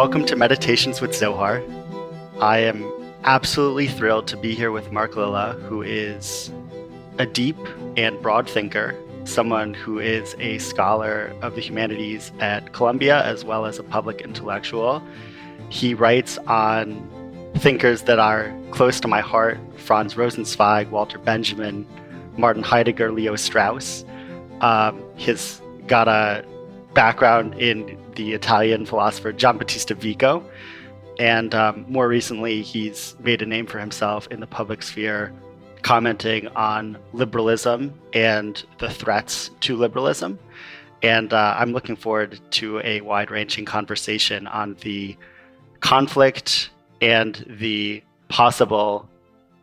Welcome to Meditations with Zohar. I am absolutely thrilled to be here with Mark Lilla, who is a deep and broad thinker, someone who is a scholar of the humanities at Columbia as well as a public intellectual. He writes on thinkers that are close to my heart Franz Rosenzweig, Walter Benjamin, Martin Heidegger, Leo Strauss. Um, he's got a background in the Italian philosopher Giambattista Vico. And um, more recently, he's made a name for himself in the public sphere, commenting on liberalism and the threats to liberalism. And uh, I'm looking forward to a wide ranging conversation on the conflict and the possible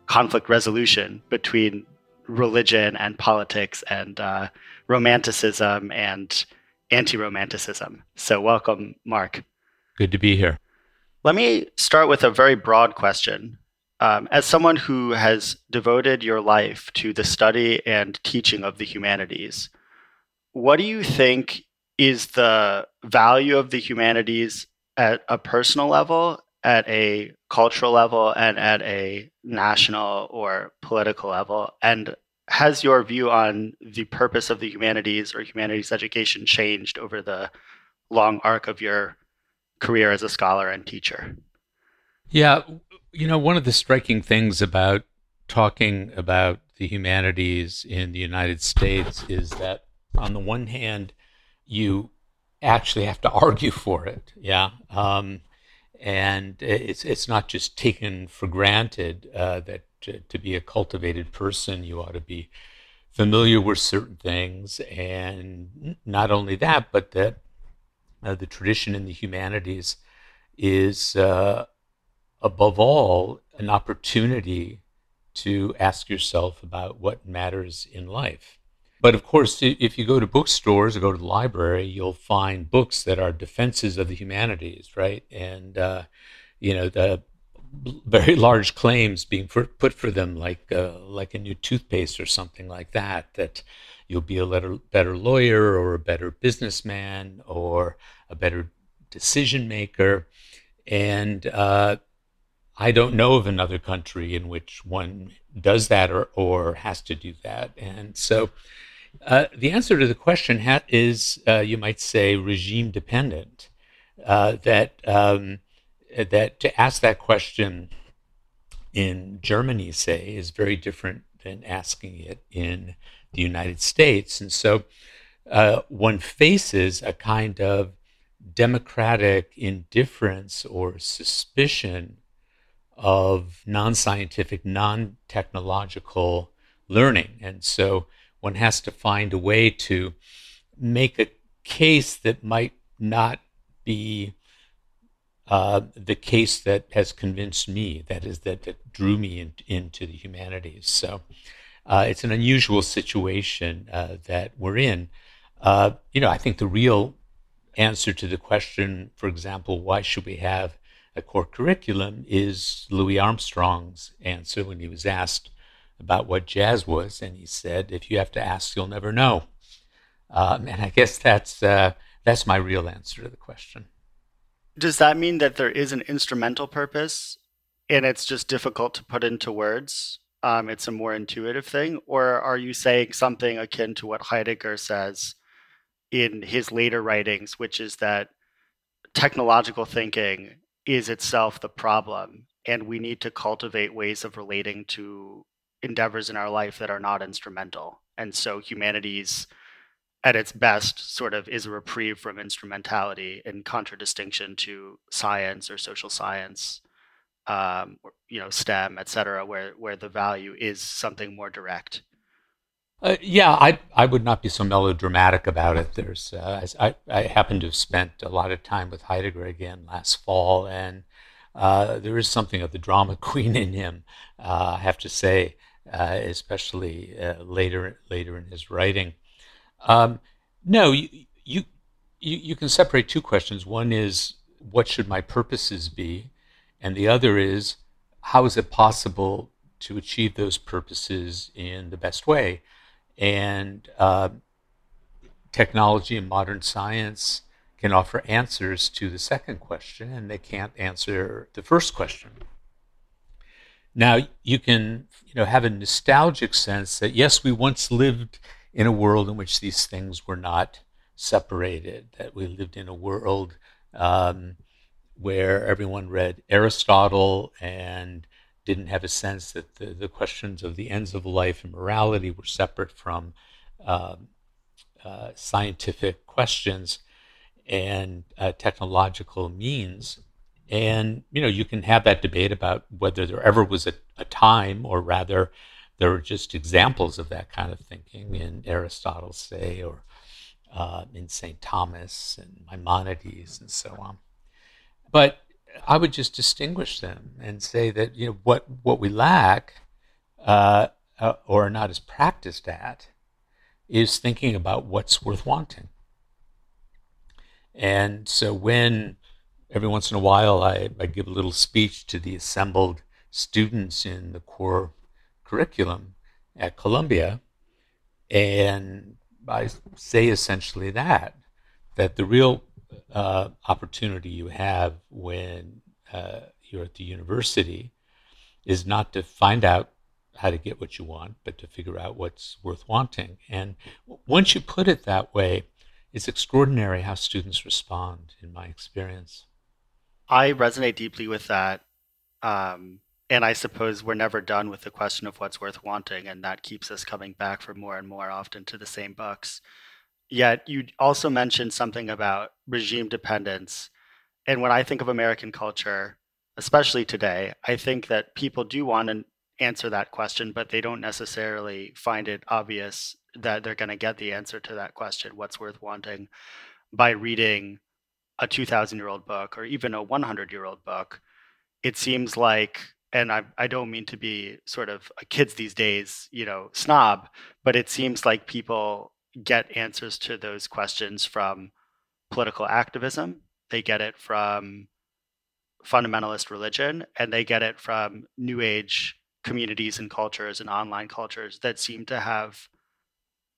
conflict resolution between religion and politics and uh, romanticism and anti romanticism. So, welcome, Mark. Good to be here. Let me start with a very broad question. Um, as someone who has devoted your life to the study and teaching of the humanities, what do you think is the value of the humanities at a personal level, at a cultural level, and at a national or political level? And has your view on the purpose of the humanities or humanities education changed over the long arc of your career as a scholar and teacher? Yeah, you know, one of the striking things about talking about the humanities in the United States is that on the one hand, you actually have to argue for it. Yeah. Um, and it's it's not just taken for granted uh, that to, to be a cultivated person, you ought to be familiar with certain things. And not only that, but that uh, the tradition in the humanities is, uh, above all, an opportunity to ask yourself about what matters in life. But of course, if you go to bookstores or go to the library, you'll find books that are defenses of the humanities, right? And uh, you know the very large claims being for, put for them, like uh, like a new toothpaste or something like that. That you'll be a better, better lawyer or a better businessman or a better decision maker, and uh, I don't know of another country in which one does that or or has to do that, and so. Uh, the answer to the question ha- is, uh, you might say, regime dependent. Uh, that um, that to ask that question in Germany, say, is very different than asking it in the United States. And so uh, one faces a kind of democratic indifference or suspicion of non scientific, non technological learning. And so one has to find a way to make a case that might not be uh, the case that has convinced me, that is, that, that drew me in, into the humanities. So uh, it's an unusual situation uh, that we're in. Uh, you know, I think the real answer to the question, for example, why should we have a core curriculum, is Louis Armstrong's answer when he was asked about what jazz was, and he said, "If you have to ask, you'll never know." Um, and I guess that's uh, that's my real answer to the question does that mean that there is an instrumental purpose and it's just difficult to put into words? Um, it's a more intuitive thing? Or are you saying something akin to what Heidegger says in his later writings, which is that technological thinking is itself the problem, and we need to cultivate ways of relating to endeavors in our life that are not instrumental? And so humanities at its best sort of is a reprieve from instrumentality in contradistinction to science or social science um, you know stem et cetera where where the value is something more direct uh, yeah, I I would not be so melodramatic about it. There's uh, I I happen to have spent a lot of time with Heidegger again last fall, and uh, there is something of the drama queen in him. Uh, I have to say, uh, especially uh, later later in his writing. Um, no, you, you, you, you can separate two questions. One is, what should my purposes be? And the other is, how is it possible to achieve those purposes in the best way? And uh, technology and modern science can offer answers to the second question and they can't answer the first question. Now you can you know have a nostalgic sense that yes, we once lived in a world in which these things were not separated, that we lived in a world um, where everyone read Aristotle and didn't have a sense that the, the questions of the ends of life and morality were separate from um, uh, scientific questions and uh, technological means. And you know, you can have that debate about whether there ever was a, a time, or rather, there were just examples of that kind of thinking in Aristotle's day, or uh, in St. Thomas and Maimonides and so on. But I would just distinguish them and say that you know what what we lack uh, uh, or are not as practiced at is thinking about what's worth wanting. And so when every once in a while I, I give a little speech to the assembled students in the core curriculum at Columbia, and I say essentially that that the real uh, opportunity you have when uh, you're at the university is not to find out how to get what you want, but to figure out what's worth wanting. And once you put it that way, it's extraordinary how students respond, in my experience. I resonate deeply with that. Um, and I suppose we're never done with the question of what's worth wanting, and that keeps us coming back for more and more often to the same books. Yet you also mentioned something about regime dependence. And when I think of American culture, especially today, I think that people do want to answer that question, but they don't necessarily find it obvious that they're going to get the answer to that question, what's worth wanting, by reading a 2,000 year old book or even a 100 year old book. It seems like and I, I don't mean to be sort of a kids these days, you know, snob, but it seems like people get answers to those questions from political activism. They get it from fundamentalist religion, and they get it from new age communities and cultures and online cultures that seem to have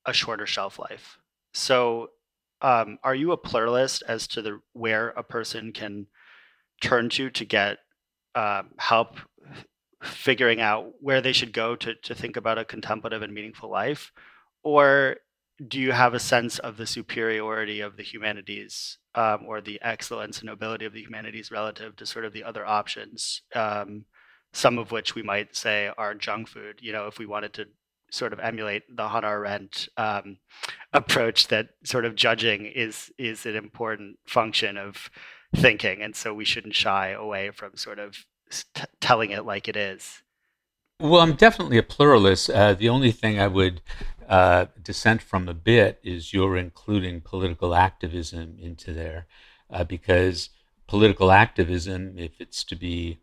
a shorter shelf life. So, um, are you a pluralist as to the where a person can turn to to get um, help figuring out where they should go to, to think about a contemplative and meaningful life? Or do you have a sense of the superiority of the humanities um, or the excellence and nobility of the humanities relative to sort of the other options? Um, some of which we might say are junk food. You know, if we wanted to sort of emulate the Hannah Arendt um, approach that sort of judging is is an important function of thinking, and so we shouldn't shy away from sort of t- telling it like it is. Well, I'm definitely a pluralist. Uh, the only thing I would uh, dissent from a bit is you're including political activism into there, uh, because political activism, if it's to be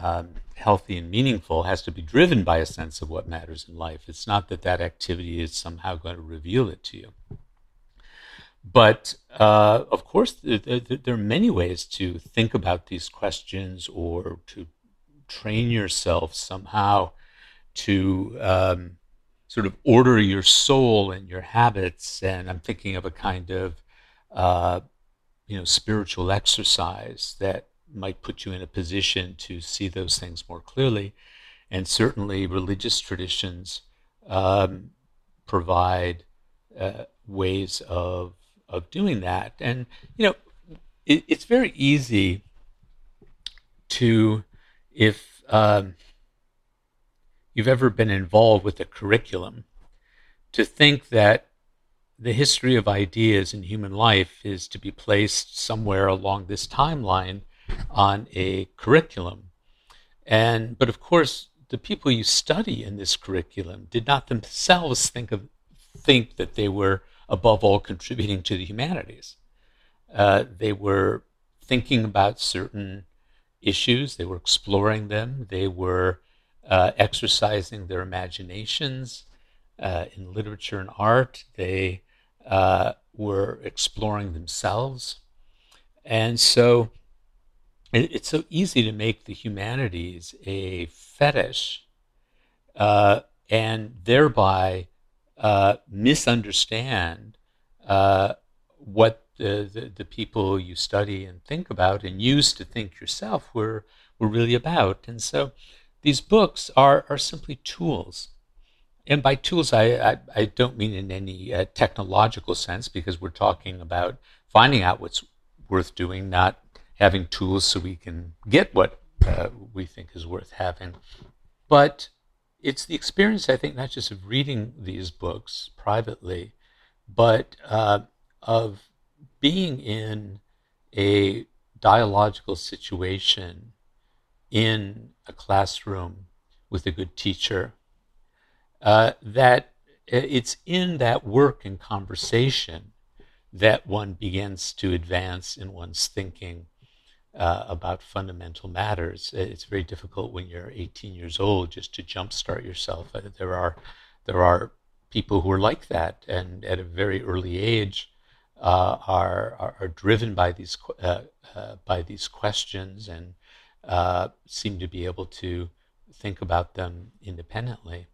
um, healthy and meaningful, has to be driven by a sense of what matters in life. It's not that that activity is somehow going to reveal it to you. But uh, of course, there, are many ways to think about these questions or to train yourself somehow to um, sort of order your soul and your habits. And I'm thinking of a kind of uh, you know spiritual exercise that might put you in a position to see those things more clearly. And certainly, religious traditions um, provide uh, ways of of doing that. And you know, it, it's very easy to, if um, you've ever been involved with a curriculum, to think that the history of ideas in human life is to be placed somewhere along this timeline on a curriculum. And but of course, the people you study in this curriculum did not themselves think of think that they were above all, contributing to the humanities. Uh, they were thinking about certain issues, they were exploring them, they were uh, exercising their imaginations uh, in literature and art, they uh, were exploring themselves. And so it, it's so easy to make the humanities a fetish uh, and thereby uh, misunderstand uh, what the, the, the people you study and think about and use to think yourself were, were really about. And so these books are, are simply tools. And by tools, I, I, I don't mean in any uh, technological sense because we're talking about finding out what's worth doing, not having tools so we can get what uh, we think is worth having. But it's the experience, I think, not just of reading these books privately, but uh, of being in a dialogical situation in a classroom with a good teacher, uh, that it's in that work and conversation that one begins to advance in one's thinking uh, about fundamental matters. It's very difficult when you're 18 years old just to jumpstart yourself. Uh, there are there are people who are like that, and at a very early age uh, are, are, are driven by these uh, uh, by these questions and uh, seem to be able to think about them independently.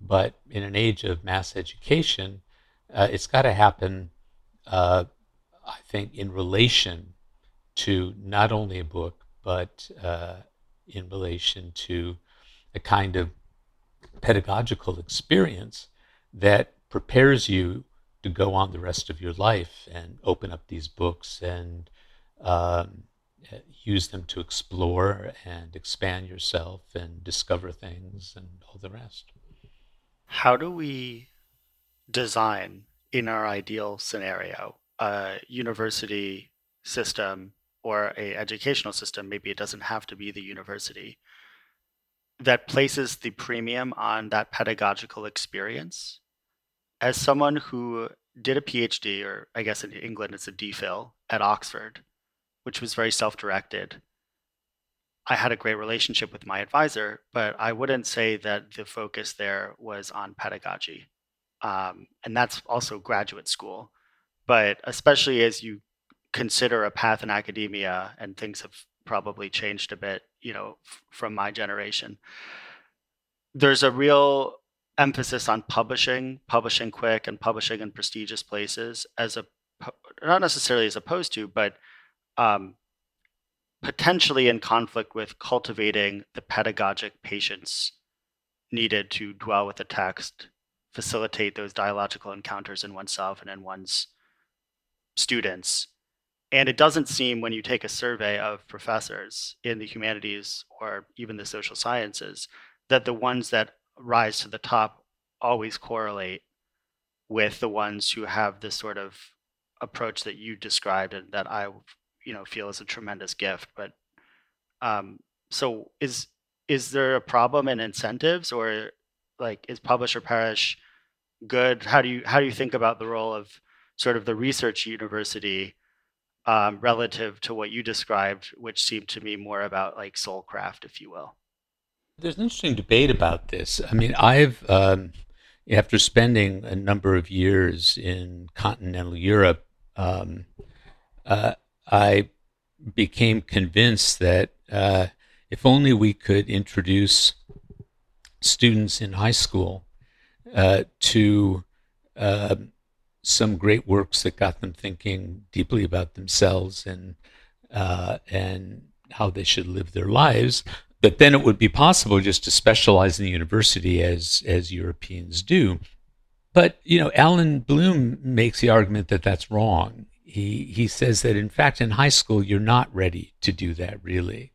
But in an age of mass education, it's got to happen. I think in relation to not only a book, but uh, in relation to a kind of pedagogical experience that prepares you to go on the rest of your life and open up these books and um, use them to explore and expand yourself and discover things and all the rest. How do we design in our ideal scenario a university system or a educational system, maybe it doesn't have to be the university, that places the premium on that pedagogical experience. As someone who did a PhD, or I guess in England it's a DPhil at Oxford, which was very self-directed. I had a great relationship with my advisor, but I wouldn't say that the focus there was on pedagogy. Um, and that's also graduate school. But especially as you consider a path in academia, and things have probably changed a bit, you know, f- from my generation. There's a real emphasis on publishing, publishing quick, and publishing in prestigious places, as a not necessarily as opposed to, but um, potentially in conflict with cultivating the pedagogic patience needed to dwell with the text, facilitate those dialogical encounters in oneself and in one's students, and it doesn't seem when you take a survey of professors in the humanities or even the social sciences that the ones that rise to the top always correlate with the ones who have this sort of approach that you described and that I you know feel is a tremendous gift. But um so is is there a problem in incentives or like is publish or perish good? How do you how do you think about the role of sort of the research university um, relative to what you described, which seemed to me more about like soulcraft, if you will. There's an interesting debate about this. I mean, I've, um, after spending a number of years in continental Europe, um, uh, I became convinced that uh, if only we could introduce students in high school uh, to uh, some great works that got them thinking deeply about themselves and uh, and how they should live their lives. That then it would be possible just to specialize in the university as as Europeans do. But you know, Alan Bloom makes the argument that that's wrong. He he says that in fact in high school you're not ready to do that really.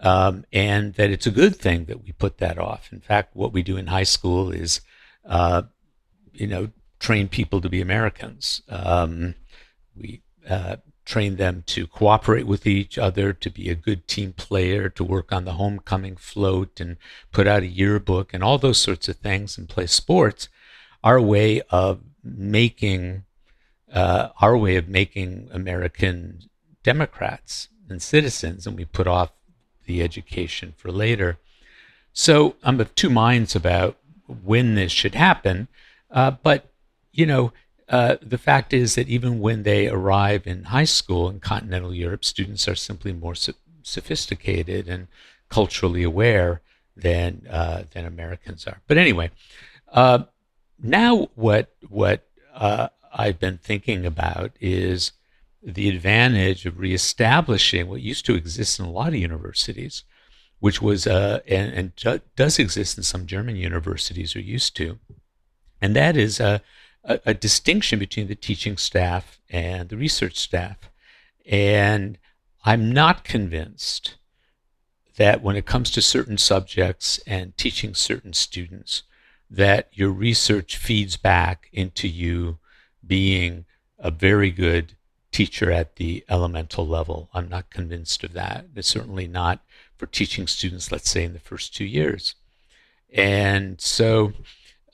Um, and that it's a good thing that we put that off. In fact, what we do in high school is, uh, you know, train people to be Americans. Um, we uh, train them to cooperate with each other, to be a good team player, to work on the homecoming float and put out a yearbook and all those sorts of things and play sports. Our way of making uh, our way of making American Democrats and citizens, and we put off the education for later. So I'm of two minds about when this should happen, uh, but you know, uh, the fact is that even when they arrive in high school in continental Europe, students are simply more so- sophisticated and culturally aware than uh, than Americans are. But anyway, uh, now what what uh, I've been thinking about is the advantage of reestablishing what used to exist in a lot of universities, which was uh, and, and does exist in some German universities or used to, and that is a, a, a distinction between the teaching staff and the research staff. And I'm not convinced that when it comes to certain subjects and teaching certain students, that your research feeds back into you being a very good teacher at the elemental level. I'm not convinced of that. It's certainly not for teaching students, let's say, in the first two years. And so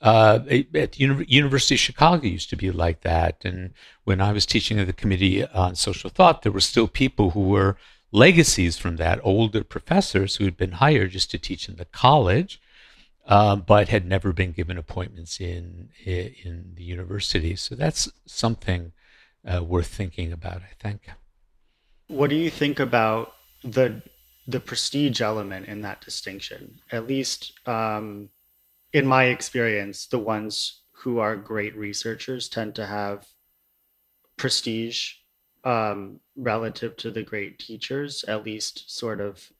uh, at the University of Chicago used to be like that. And when I was teaching at the Committee on Social Thought, there were still people who were legacies from that, older professors who had been hired just to teach in the college, uh, but had never been given appointments in in the university. So that's something uh, worth thinking about, I think. What do you think about the the prestige element in that distinction? At least, um, in my experience, the ones who are great researchers tend to have prestige um, relative to the great teachers, at least sort of,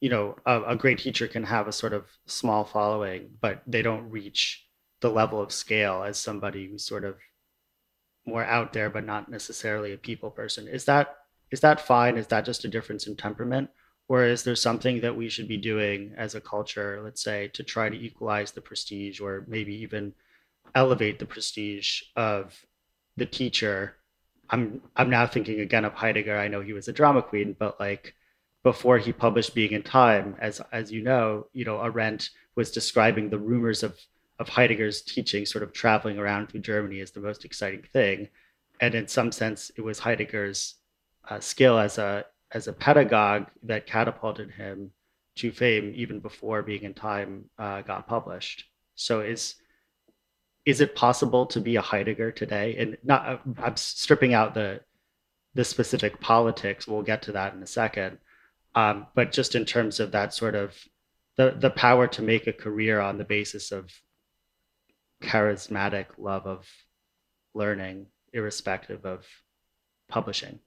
you know, a, a, great teacher can have a sort of small following, but they don't reach the level of scale as somebody who's sort of more out there, but not necessarily a people person. Is that is that fine? Is that just a difference in temperament? Or is there something that we should be doing as a culture, let's say, to try to equalize the prestige or maybe even elevate the prestige of the teacher I'm I'm now thinking again of Heidegger. I know he was a drama queen, but like before he published Being and Time, as as you know, you know, Arendt was describing the rumors of of Heidegger's teaching sort of traveling around through Germany as the most exciting thing. And in some sense, it was Heidegger's uh, skill as a as a pedagogue that catapulted him to fame even before Being and Time uh, got published. So is is it possible to be a Heidegger today? And not, I'm stripping out the the specific politics. We'll get to that in a second. Um, but just in terms of that sort of the the power to make a career on the basis of charismatic love of learning, irrespective of publishing.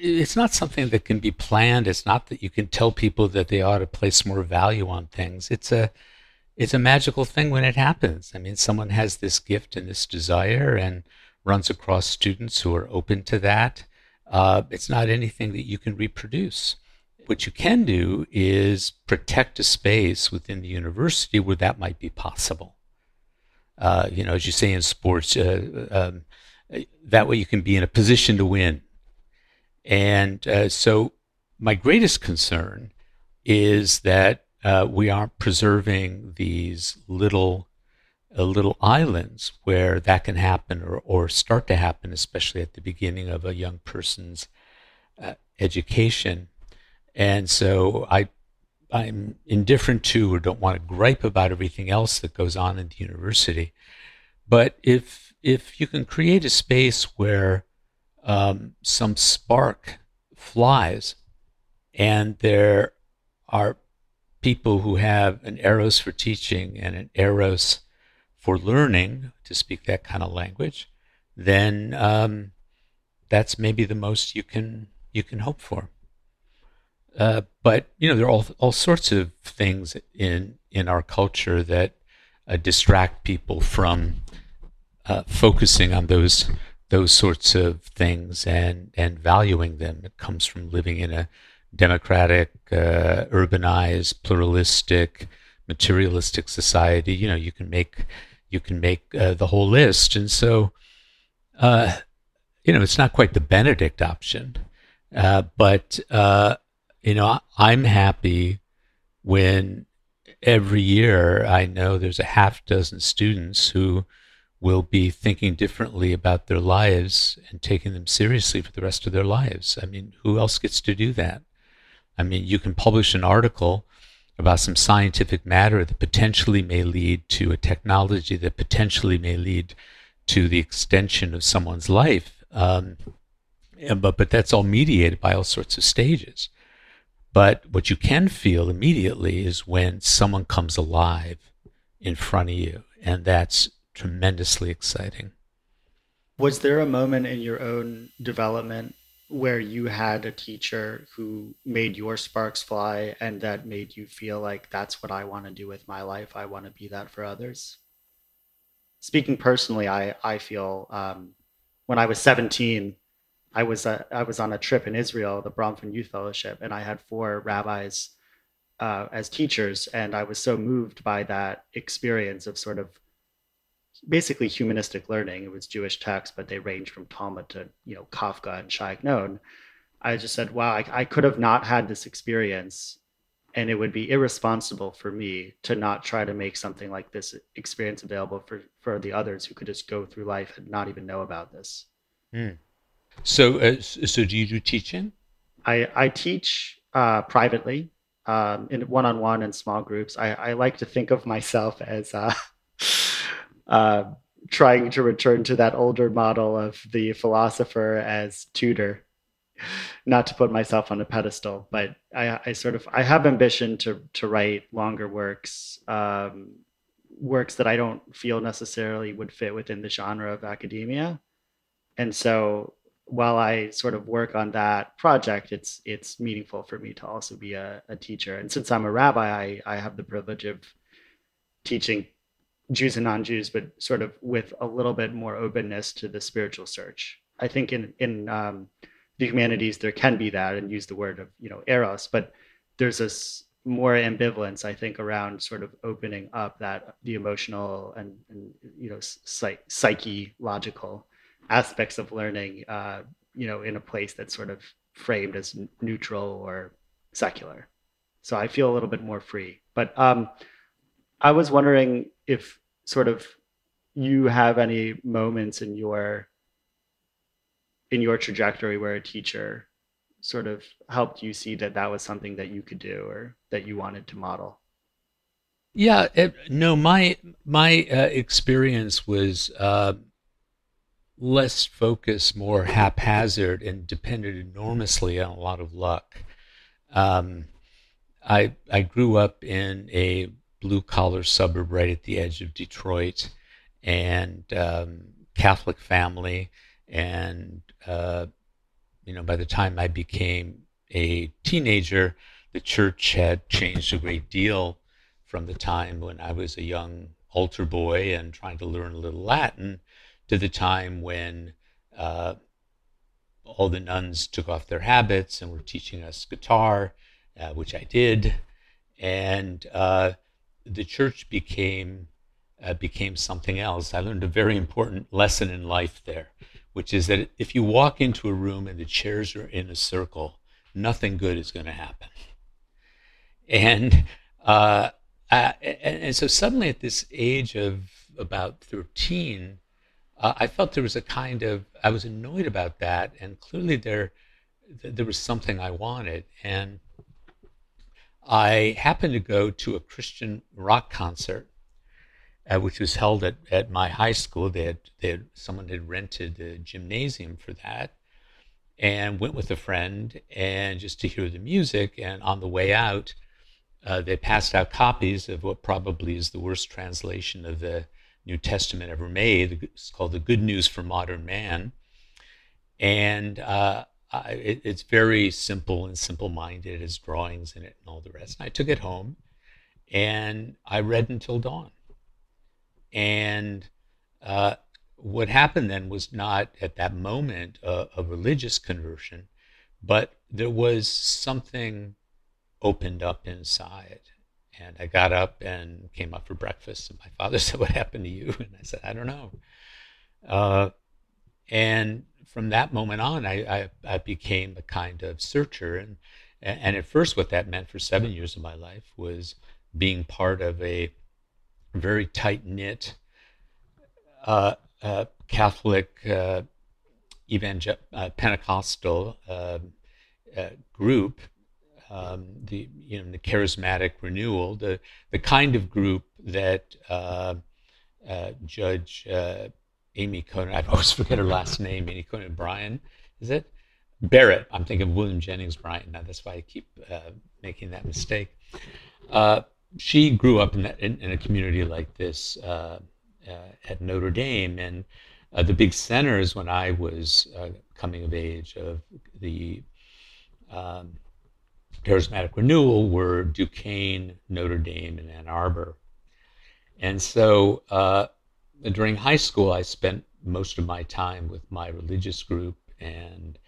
It's not something that can be planned. It's not that you can tell people that they ought to place more value on things. It's a it's a magical thing when it happens. I mean, someone has this gift and this desire and runs across students who are open to that. Uh, it's not anything that you can reproduce. What you can do is protect a space within the university where that might be possible. Uh, you know, as you say in sports, uh, um, that way you can be in a position to win. And uh, so, my greatest concern is that uh, we aren't preserving these little uh, little islands where that can happen or, or start to happen, especially at the beginning of a young person's uh, education. And so I I'm indifferent to or don't want to gripe about everything else that goes on in the university. But if if you can create a space where um, some spark flies and there are people who have an eros for teaching and an eros for learning, to speak that kind of language, then um, that's maybe the most you can you can hope for. Uh, but you know there are all all sorts of things in in our culture that uh, distract people from uh, focusing on those those sorts of things and and valuing them. It comes from living in a democratic, uh, urbanized, pluralistic, materialistic society. You know, you can make you can make uh, the whole list, and so uh, you know it's not quite the Benedict option, uh, but uh, you know I'm happy when every year I know there's a half dozen students who will be thinking differently about their lives and taking them seriously for the rest of their lives. I mean, who else gets to do that? I mean, you can publish an article about some scientific matter that potentially may lead to a technology that potentially may lead to the extension of someone's life. Um, but, but that's all mediated by all sorts of stages. But what you can feel immediately is when someone comes alive in front of you, and that's tremendously exciting. Was there a moment in your own development where you had a teacher who made your sparks fly and that made you feel like that's what I want to do with my life? I want to be that for others? Speaking personally, I, I feel um, when I was 17, I was, uh, I was on a trip in Israel, the Bronfman Youth Fellowship, and I had four rabbis uh, as teachers. And I was so moved by that experience of sort of basically humanistic learning. It was Jewish texts, but they ranged from Talmud to you know Kafka and Shai Agnon. I just said, wow, I, I could have not had this experience, and it would be irresponsible for me to not try to make something like this experience available for for the others who could just go through life and not even know about this. Mm. So, uh, so do you do teaching? I I teach uh, privately. Um, in one-on-one and small groups, I, I like to think of myself as uh, uh, trying to return to that older model of the philosopher as tutor. Not to put myself on a pedestal but I, I, sort of i have ambition to to write longer works um, works that i don't feel necessarily would fit within the genre of academia. And so while i sort of work on that project it's it's meaningful for me to also be a, a teacher. And since i'm a rabbi I, I have the privilege of teaching Jews and non-Jews, but sort of with a little bit more openness to the spiritual search. I think in in um, the humanities there can be that, and use the word of you know eros, but there's this more ambivalence I think around sort of opening up that the emotional and, and you know psych- psychological aspects of learning, uh, you know, in a place that's sort of framed as neutral or secular. So I feel a little bit more free, but. Um, I was wondering if sort of you have any moments in your in your trajectory where a teacher sort of helped you see that that was something that you could do or that you wanted to model? Yeah it, no my my uh, experience was uh, less focused more haphazard and depended enormously on a lot of luck. Um, I I grew up in a blue collar suburb right at the edge of Detroit, and um, Catholic family. And uh, you know, by the time I became a teenager, the church had changed a great deal from the time when I was a young altar boy and trying to learn a little Latin to the time when uh, all the nuns took off their habits and were teaching us guitar, uh, which I did. And uh, the church became uh, became something else. I learned a very important lesson in life there, which is that if you walk into a room and the chairs are in a circle, nothing good is going to happen. And uh, I, and, so suddenly, at this age of about thirteen, uh, I felt there was a kind of I was annoyed about that, and clearly there there was something I wanted, and I happened to go to a Christian rock concert, uh, which was held at, at my high school. They had, they had someone had rented a gymnasium for that, and went with a friend and just to hear the music. And on the way out, uh, they passed out copies of what probably is the worst translation of the New Testament ever made. It's called The Good News for Modern Man. And uh, I, it, it's very simple and simple minded. Has drawings in it and all the rest. And I took it home and I read until dawn. And uh, what happened then was not at that moment a, a religious conversion, but there was something opened up inside. And I got up and came up for breakfast. And my father said, What happened to you? And I said, I don't know. Uh, and from that moment on, I, I, I, became a kind of searcher. And, and at first, what that meant for seven years of my life was being part of a very tight knit uh, uh, Catholic uh, evangel- uh, Pentecostal um, uh, group. Um, the you know the charismatic renewal, the the kind of group that uh, Judge Amy Coney. I always forget her last name. Amy Coney Bryan, is it? Barrett. I'm thinking of William Jennings Bryan. Now that's why I keep uh, making that mistake. Uh, she grew up in, that, in, in, a community like this uh, uh at Notre Dame, and Uh, the big centers when I was uh, coming of age of the um, charismatic renewal were Duquesne, Notre Dame, and Ann Arbor. And so during high school, I spent most of my time with my religious group, and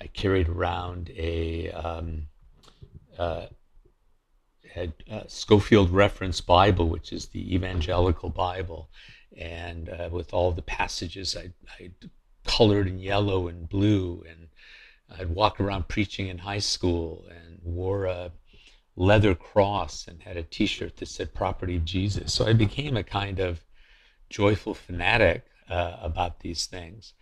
I carried around a, um, uh, a, Scofield Reference Bible, which is the evangelical Bible, and uh, with all the passages I, I colored in yellow and blue, and I'd walk around preaching in high school and wore a leather cross and had a T-shirt that said "Property of Jesus." So I became a kind of joyful fanatic uh, about these things,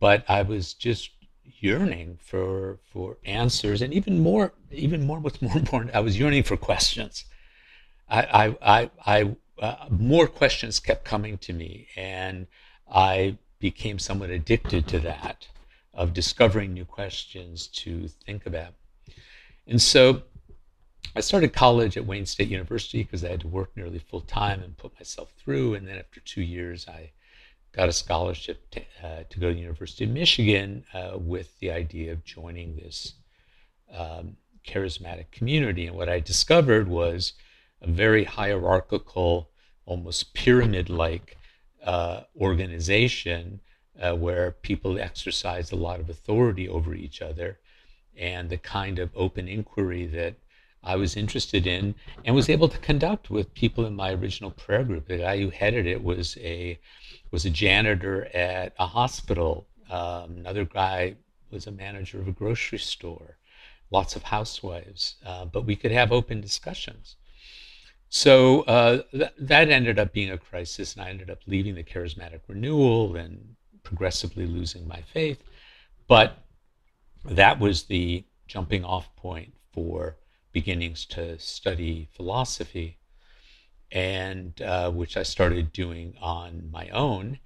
but I was just yearning for for answers, and even more, even more, what's more important, I was yearning for questions. I, I, I, I uh, more questions kept coming to me, and I became somewhat addicted to that, of discovering new questions to think about. And so I started college at Wayne State University because I had to work nearly full time and put myself through. And then after two years, I got a scholarship to, uh, to go to the University of Michigan uh, with the idea of joining this um, charismatic community. And what I discovered was a very hierarchical, almost pyramid like uh, organization uh, where people exercised a lot of authority over each other and the kind of open inquiry that I was interested in and was able to conduct with people in my original prayer group. The guy who headed it was a was a janitor at a hospital. Um, another guy was a manager of a grocery store. Lots of housewives, uh, but we could have open discussions. So uh, th- that ended up being a crisis, and I ended up leaving the charismatic renewal and progressively losing my faith. But that was the jumping off point for beginnings to study philosophy, and uh, which I started doing on my own,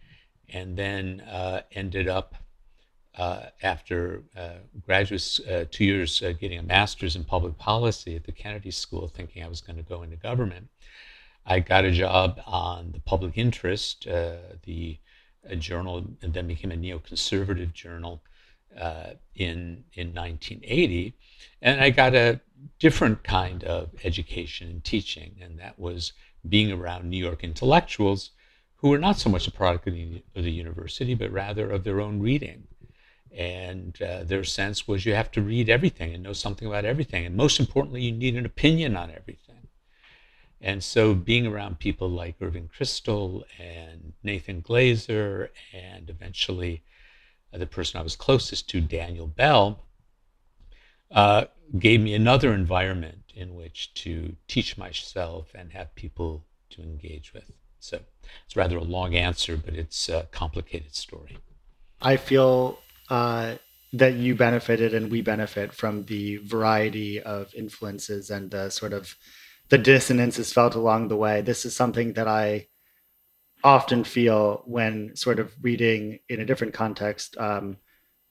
and then uh, ended up uh, after uh, graduate uh, two years uh, getting a master's in public policy at the Kennedy School, thinking I was going to go into government. I got a job on the Public Interest, the journal, and then became a neoconservative journal in in 1980, and I got a different kind of education and teaching, and that was being around New York intellectuals who were not so much a product of the, university, but rather of their own reading. And uh, their sense was you have to read everything and know something about everything. And most importantly, you need an opinion on everything. And so being around people like Irving Kristol and Nathan Glazer, and eventually uh, the person I was closest to, Daniel Bell, uh, gave me another environment in which to teach myself and have people to engage with. So it's rather a long answer, but it's a complicated story. I feel uh, that you benefited and we benefit from the variety of influences and the sort of the dissonances felt along the way. This is something that I often feel when sort of reading in a different context um,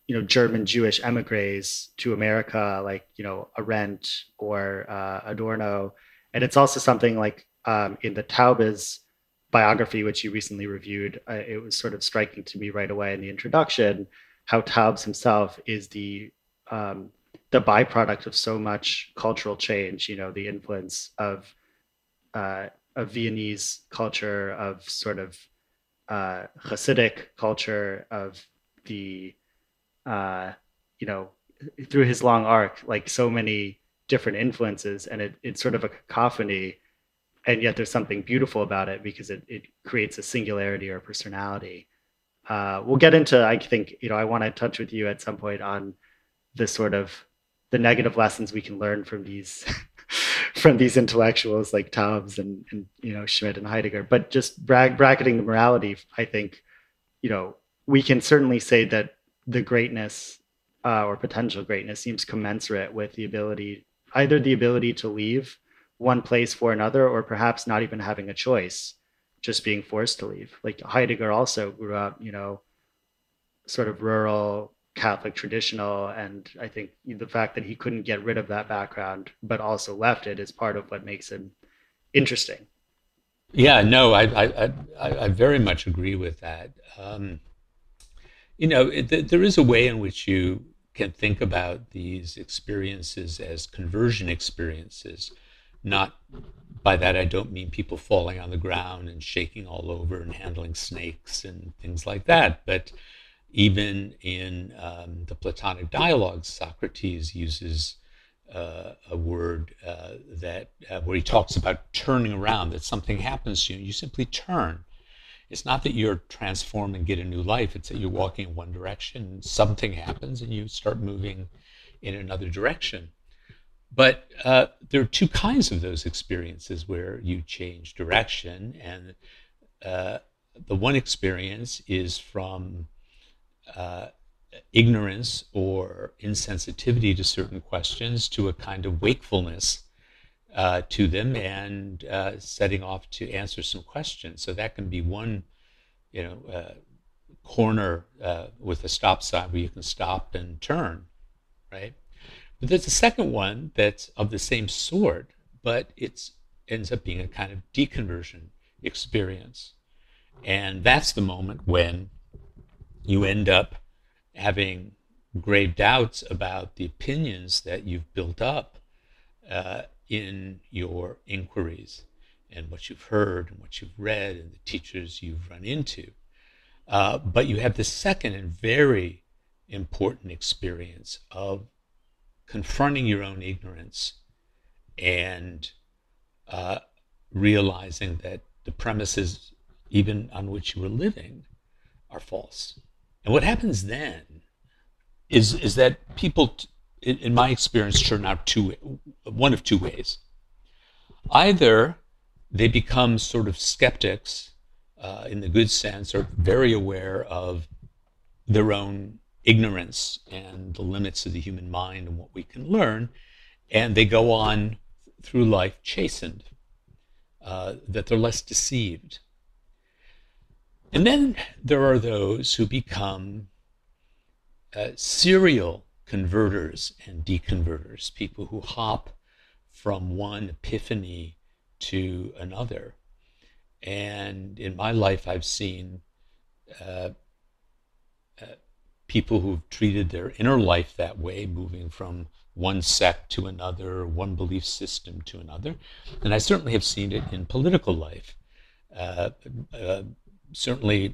you know German Jewish emigres to America, like you know Arendt or uh, Adorno, and it's also something like um, in the Taubes biography, which you recently reviewed. Uh, it was sort of striking to me right away in the introduction how Taubes himself is the um, the byproduct of so much cultural change. You know, the influence of uh, of Viennese culture, of sort of uh, Hasidic culture, of the uh, you know, through his long arc, like so many different influences, and it, it's sort of a cacophony, and yet there's something beautiful about it because it, it creates a singularity or a personality. Uh, we'll get into, I think, you know, I want to touch with you at some point on the sort of the negative lessons we can learn from these from these intellectuals like Taubes and, and you know Schmitt and Heidegger. But just bracketing the morality, I think, you know, we can certainly say that the greatness uh, or potential greatness seems commensurate with the ability, either the ability to leave one place for another, or perhaps not even having a choice, just being forced to leave. Like Heidegger also grew up, you know, sort of rural Catholic traditional, and I think the fact that he couldn't get rid of that background, but also left it, is part of what makes him interesting. Yeah, no, I I I, I very much agree with that. Um, you know, it, there is a way in which you can think about these experiences as conversion experiences. Not by that, I don't mean people falling on the ground and shaking all over and handling snakes and things like that, but even in um, the Platonic dialogues, Socrates uses uh, a word uh, that uh, where he talks about turning around. That something happens to you, you simply turn. It's not that you're transformed and get a new life. It's that you're walking in one direction, something happens, and you start moving in another direction. But uh, there are two kinds of those experiences where you change direction, and uh, the one experience is from uh, ignorance or insensitivity to certain questions to a kind of wakefulness uh, to them and uh, setting off to answer some questions. So that can be one, you know, uh, corner uh, with a stop sign where you can stop and turn, right? But there's a second one that's of the same sort, but it ends up being a kind of deconversion experience. And that's the moment when you end up having grave doubts about the opinions that you've built up uh, in your inquiries and what you've heard and what you've read and the teachers you've run into. Uh, but you have the second and very important experience of confronting your own ignorance and uh, realizing that the premises, even on which you were living, are false. And what happens then is is that people, in, in my experience, turn out two one of two ways. Either they become sort of skeptics uh, in the good sense, or very aware of their own ignorance and the limits of the human mind and what we can learn, and they go on through life chastened, uh, that they're less deceived. And then there are those who become uh, serial converters and deconverters, people who hop from one epiphany to another. And in my life, I've seen uh, uh, people who've treated their inner life that way, moving from one sect to another, one belief system to another. And I certainly have seen it in political life. Uh, uh certainly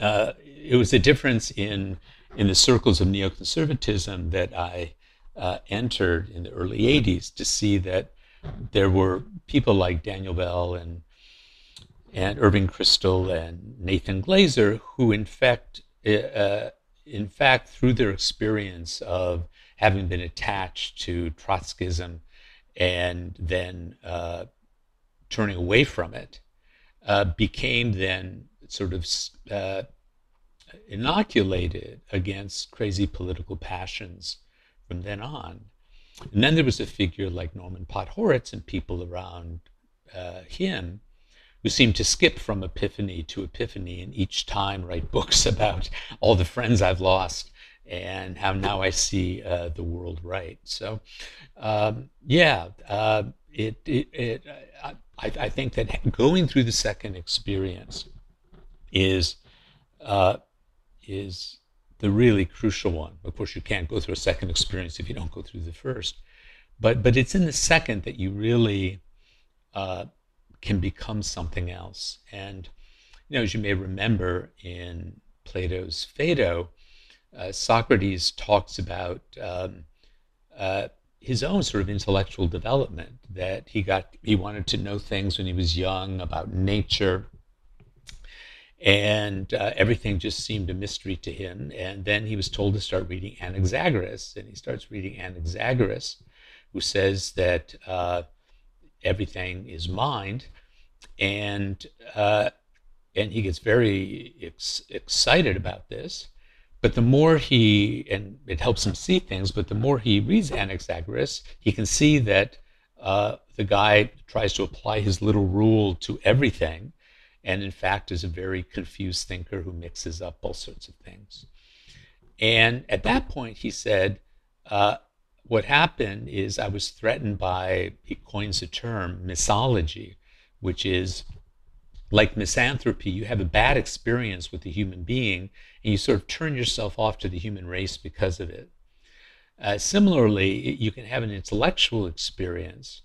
uh, it was a difference in in the circles of neoconservatism that I uh, entered in the early 80s to see that there were people like Daniel Bell and and Irving Kristol and Nathan Glazer who in fact uh, in fact through their experience of having been attached to Trotskyism and then uh, turning away from it uh, became then sort of uh, inoculated against crazy political passions from then on. And then there was a figure like Norman Podhoretz and people around uh, him who seemed to skip from epiphany to epiphany and each time write books about all the friends I've lost and how now I see uh, the world right. So, um, yeah, uh, it, it, it I, I, think that going through the second experience is uh, is the really crucial one. Of course, you can't go through a second experience if you don't go through the first, but but it's in the second that you really uh, can become something else. And you know, as you may remember in Plato's Phaedo, uh, Socrates talks about um, uh, his own sort of intellectual development that he got he wanted to know things when he was young about nature and uh, everything just seemed a mystery to him. And then he was told to start reading anaxagoras. And he starts reading anaxagoras who says that uh, everything is mind. And uh, and he gets very ex- excited about this. But the more he, and it helps him see things, but the more he reads Anaxagoras, he can see that uh, the guy tries to apply his little rule to everything, and in fact is a very confused thinker who mixes up all sorts of things. And at that point, he said, uh, What happened is I was threatened by, he coins a term, misology, which is like misanthropy, you have a bad experience with a human being and you sort of turn yourself off to the human race because of it. Uh, similarly, you can have an intellectual experience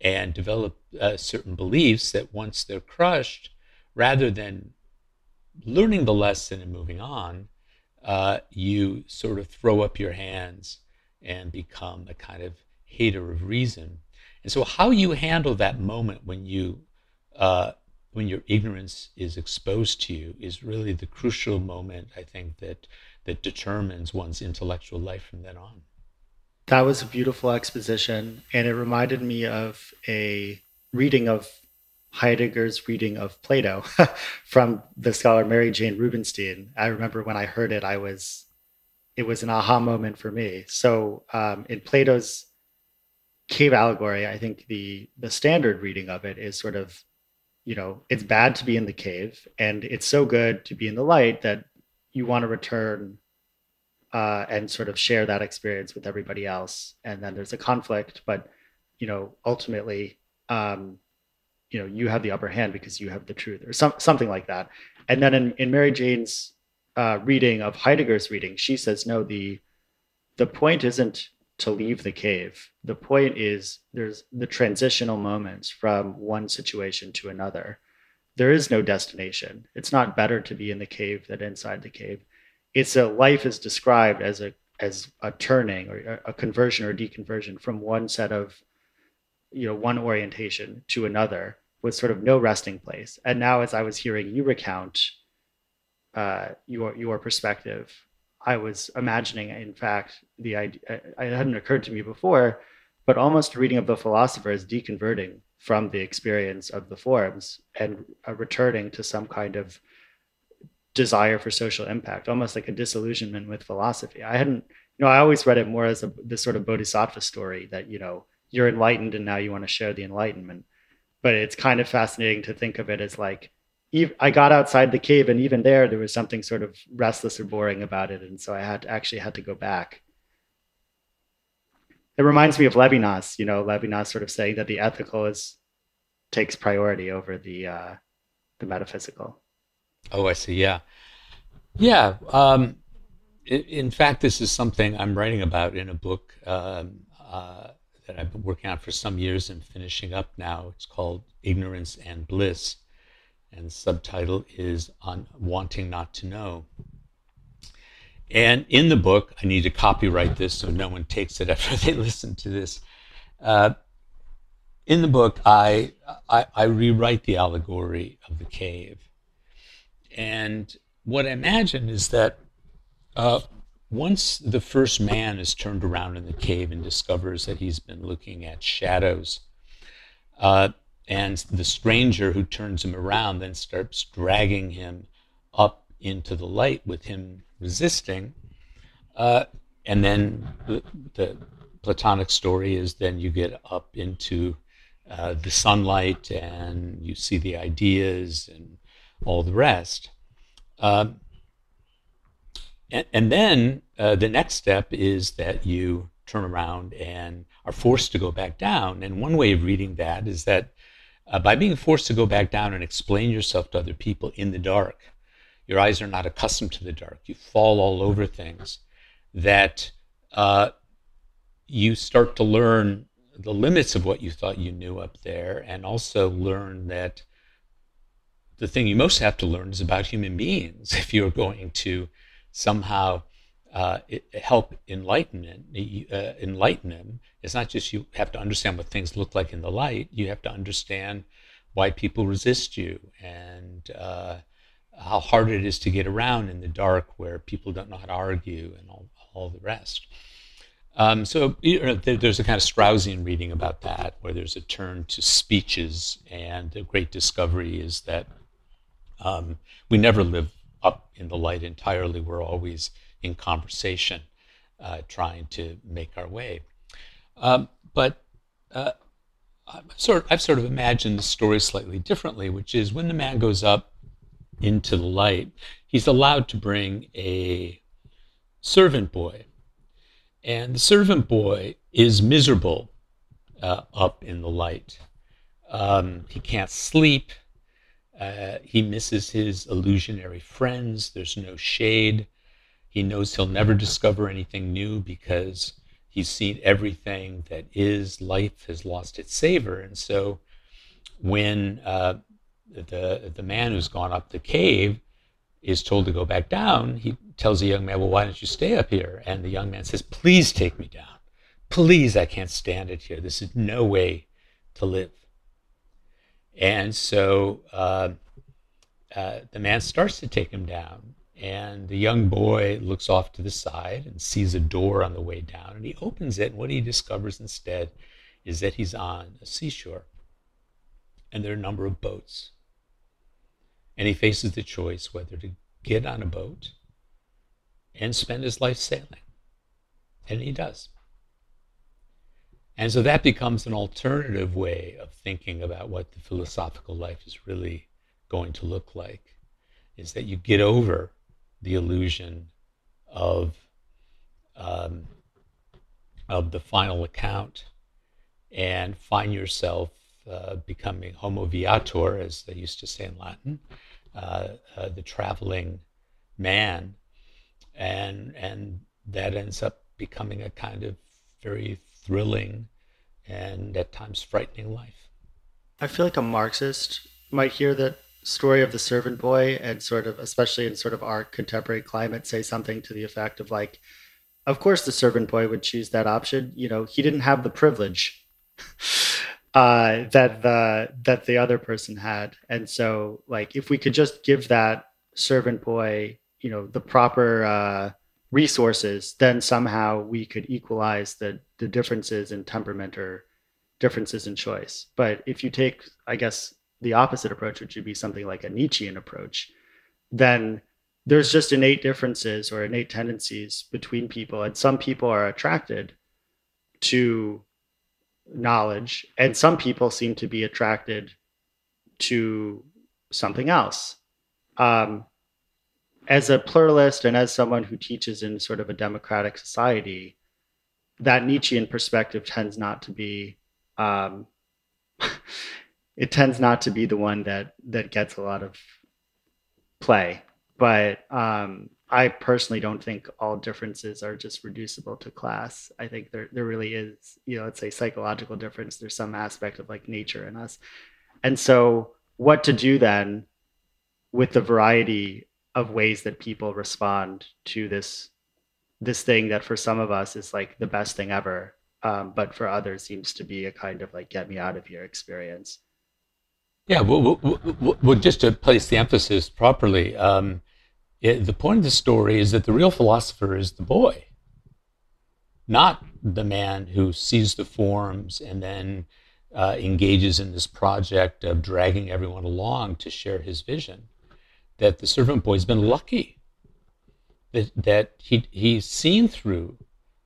and develop uh, certain beliefs that once they're crushed, rather than learning the lesson and moving on, uh, you sort of throw up your hands and become a kind of hater of reason. And so, how you handle that moment when you uh, when your ignorance is exposed to you is really the crucial moment I think that that determines one's intellectual life from then on. That was a beautiful exposition, and it reminded me of a reading of Heidegger's reading of Plato from the scholar Mary Jane Rubenstein. I remember when I heard it, I was, it was an aha moment for me. So um, in Plato's cave allegory, I think the the standard reading of it is sort of, you know, it's bad to be in the cave, and it's so good to be in the light that you want to return uh, and sort of share that experience with everybody else. And then there's a conflict, but you know, ultimately, um, you know, you have the upper hand because you have the truth, or some, something like that. And then in, in Mary Jane's uh, reading of Heidegger's reading, she says, no, the the point isn't to leave the cave. The point is there's the transitional moments from one situation to another. There is no destination. It's not better to be in the cave than inside the cave it's a life is described as a as a turning or a conversion or deconversion from one set of you know one orientation to another with sort of no resting place and now as i was hearing you recount uh, your your perspective i was imagining in fact the idea it hadn't occurred to me before but almost reading of the philosopher is deconverting from the experience of the forms and uh, returning to some kind of desire for social impact, almost like a disillusionment with philosophy. I hadn't, you know, I always read it more as a, this sort of bodhisattva story that, you know, you're enlightened and now you want to share the enlightenment. But it's kind of fascinating to think of it as like, I got outside the cave and even there, there was something sort of restless or boring about it. And so I had to, actually had to go back. It reminds me of Levinas, you know, Levinas sort of saying that the ethical is takes priority over the uh, the metaphysical. Oh, I see. Yeah. Yeah. Um, in fact, this is something I'm writing about in a book um, uh, that I've been working on for some years and finishing up now. It's called Ignorance and Bliss. And subtitle is On Wanting Not to Know. And in the book, I need to copyright this so no one takes it after they listen to this. Uh, in the book, I, I, I rewrite the allegory of the cave and what I imagine is that uh, once the first man is turned around in the cave and discovers that he's been looking at shadows, uh, and the stranger who turns him around then starts dragging him up into the light with him resisting. Uh, and then the, the, Platonic story is then you get up into uh, the sunlight and you see the ideas and all the rest. Um, and, and, then uh, the next step is that you turn around and are forced to go back down. And one way of reading that is that uh, by being forced to go back down and explain yourself to other people in the dark, your eyes are not accustomed to the dark. You fall all over things. That uh, you start to learn the limits of what you thought you knew up there, and also learn that the thing you most have to learn is about human beings if you're going to somehow uh, help enlighten uh, enlighten them. It's not just you have to understand what things look like in the light. You have to understand why people resist you and uh, how hard it is to get around in the dark where people don't know how to argue and all, all the rest. Um, so you know, there's a kind of Straussian reading about that, where there's a turn to speeches, and the great discovery is that um, we never live in the light entirely. We're always in conversation, uh, trying to make our way. Um, but uh, I've, sort of, I've sort of imagined the story slightly differently, which is when the man goes up into the light, he's allowed to bring a servant boy. And the servant boy is miserable uh, up in the light. Um, he can't sleep. Uh, he misses his illusionary friends. There's no shade. He knows he'll never discover anything new because he's seen everything that is. Life has lost its savor. And so when uh, the, the man who's gone up the cave is told to go back down, he tells the young man, Well, why don't you stay up here? And the young man says, Please take me down. Please, I can't stand it here. This is no way to live. And so uh, uh, the man starts to take him down. And the young boy looks off to the side and sees a door on the way down. And he opens it. And what he discovers instead is that he's on a seashore. And there are a number of boats. And he faces the choice whether to get on a boat and spend his life sailing. And he does. And so that becomes an alternative way of thinking about what the philosophical life is really going to look like is that you get over the illusion of um, of the final account and find yourself uh, becoming homo viator, as they used to say in Latin, uh, uh, the traveling man, and and that ends up becoming a kind of very thrilling and at times frightening life. I feel like a Marxist might hear that story of the servant boy and sort of especially in sort of our contemporary climate say something to the effect of like of course the servant boy would choose that option you know he didn't have the privilege uh, that the that the other person had and so like if we could just give that servant boy you know the proper uh, resources then somehow we could equalize the the differences in temperament or differences in choice but if you take i guess the opposite approach, which would be something like a Nietzschean approach, then there's just innate differences or innate tendencies between people. And some people are attracted to knowledge, and some people seem to be attracted to something else. Um, as a pluralist and as someone who teaches in sort of a democratic society, that Nietzschean perspective tends not to be um, it tends not to be the one that that gets a lot of play. But um, I personally don't think all differences are just reducible to class. I think there there really is, you know, let's say psychological difference. There's some aspect of like nature in us, and so what to do then with the variety of ways that people respond to this this thing that for some of us is like the best thing ever um, but for others seems to be a kind of like get me out of here experience yeah, well, well, well, just to place the emphasis properly, um, it, the point of the story is that the real philosopher is the boy, not the man who sees the forms and then uh, engages in this project of dragging everyone along to share his vision. That the servant boy's been lucky that, that he, he's seen through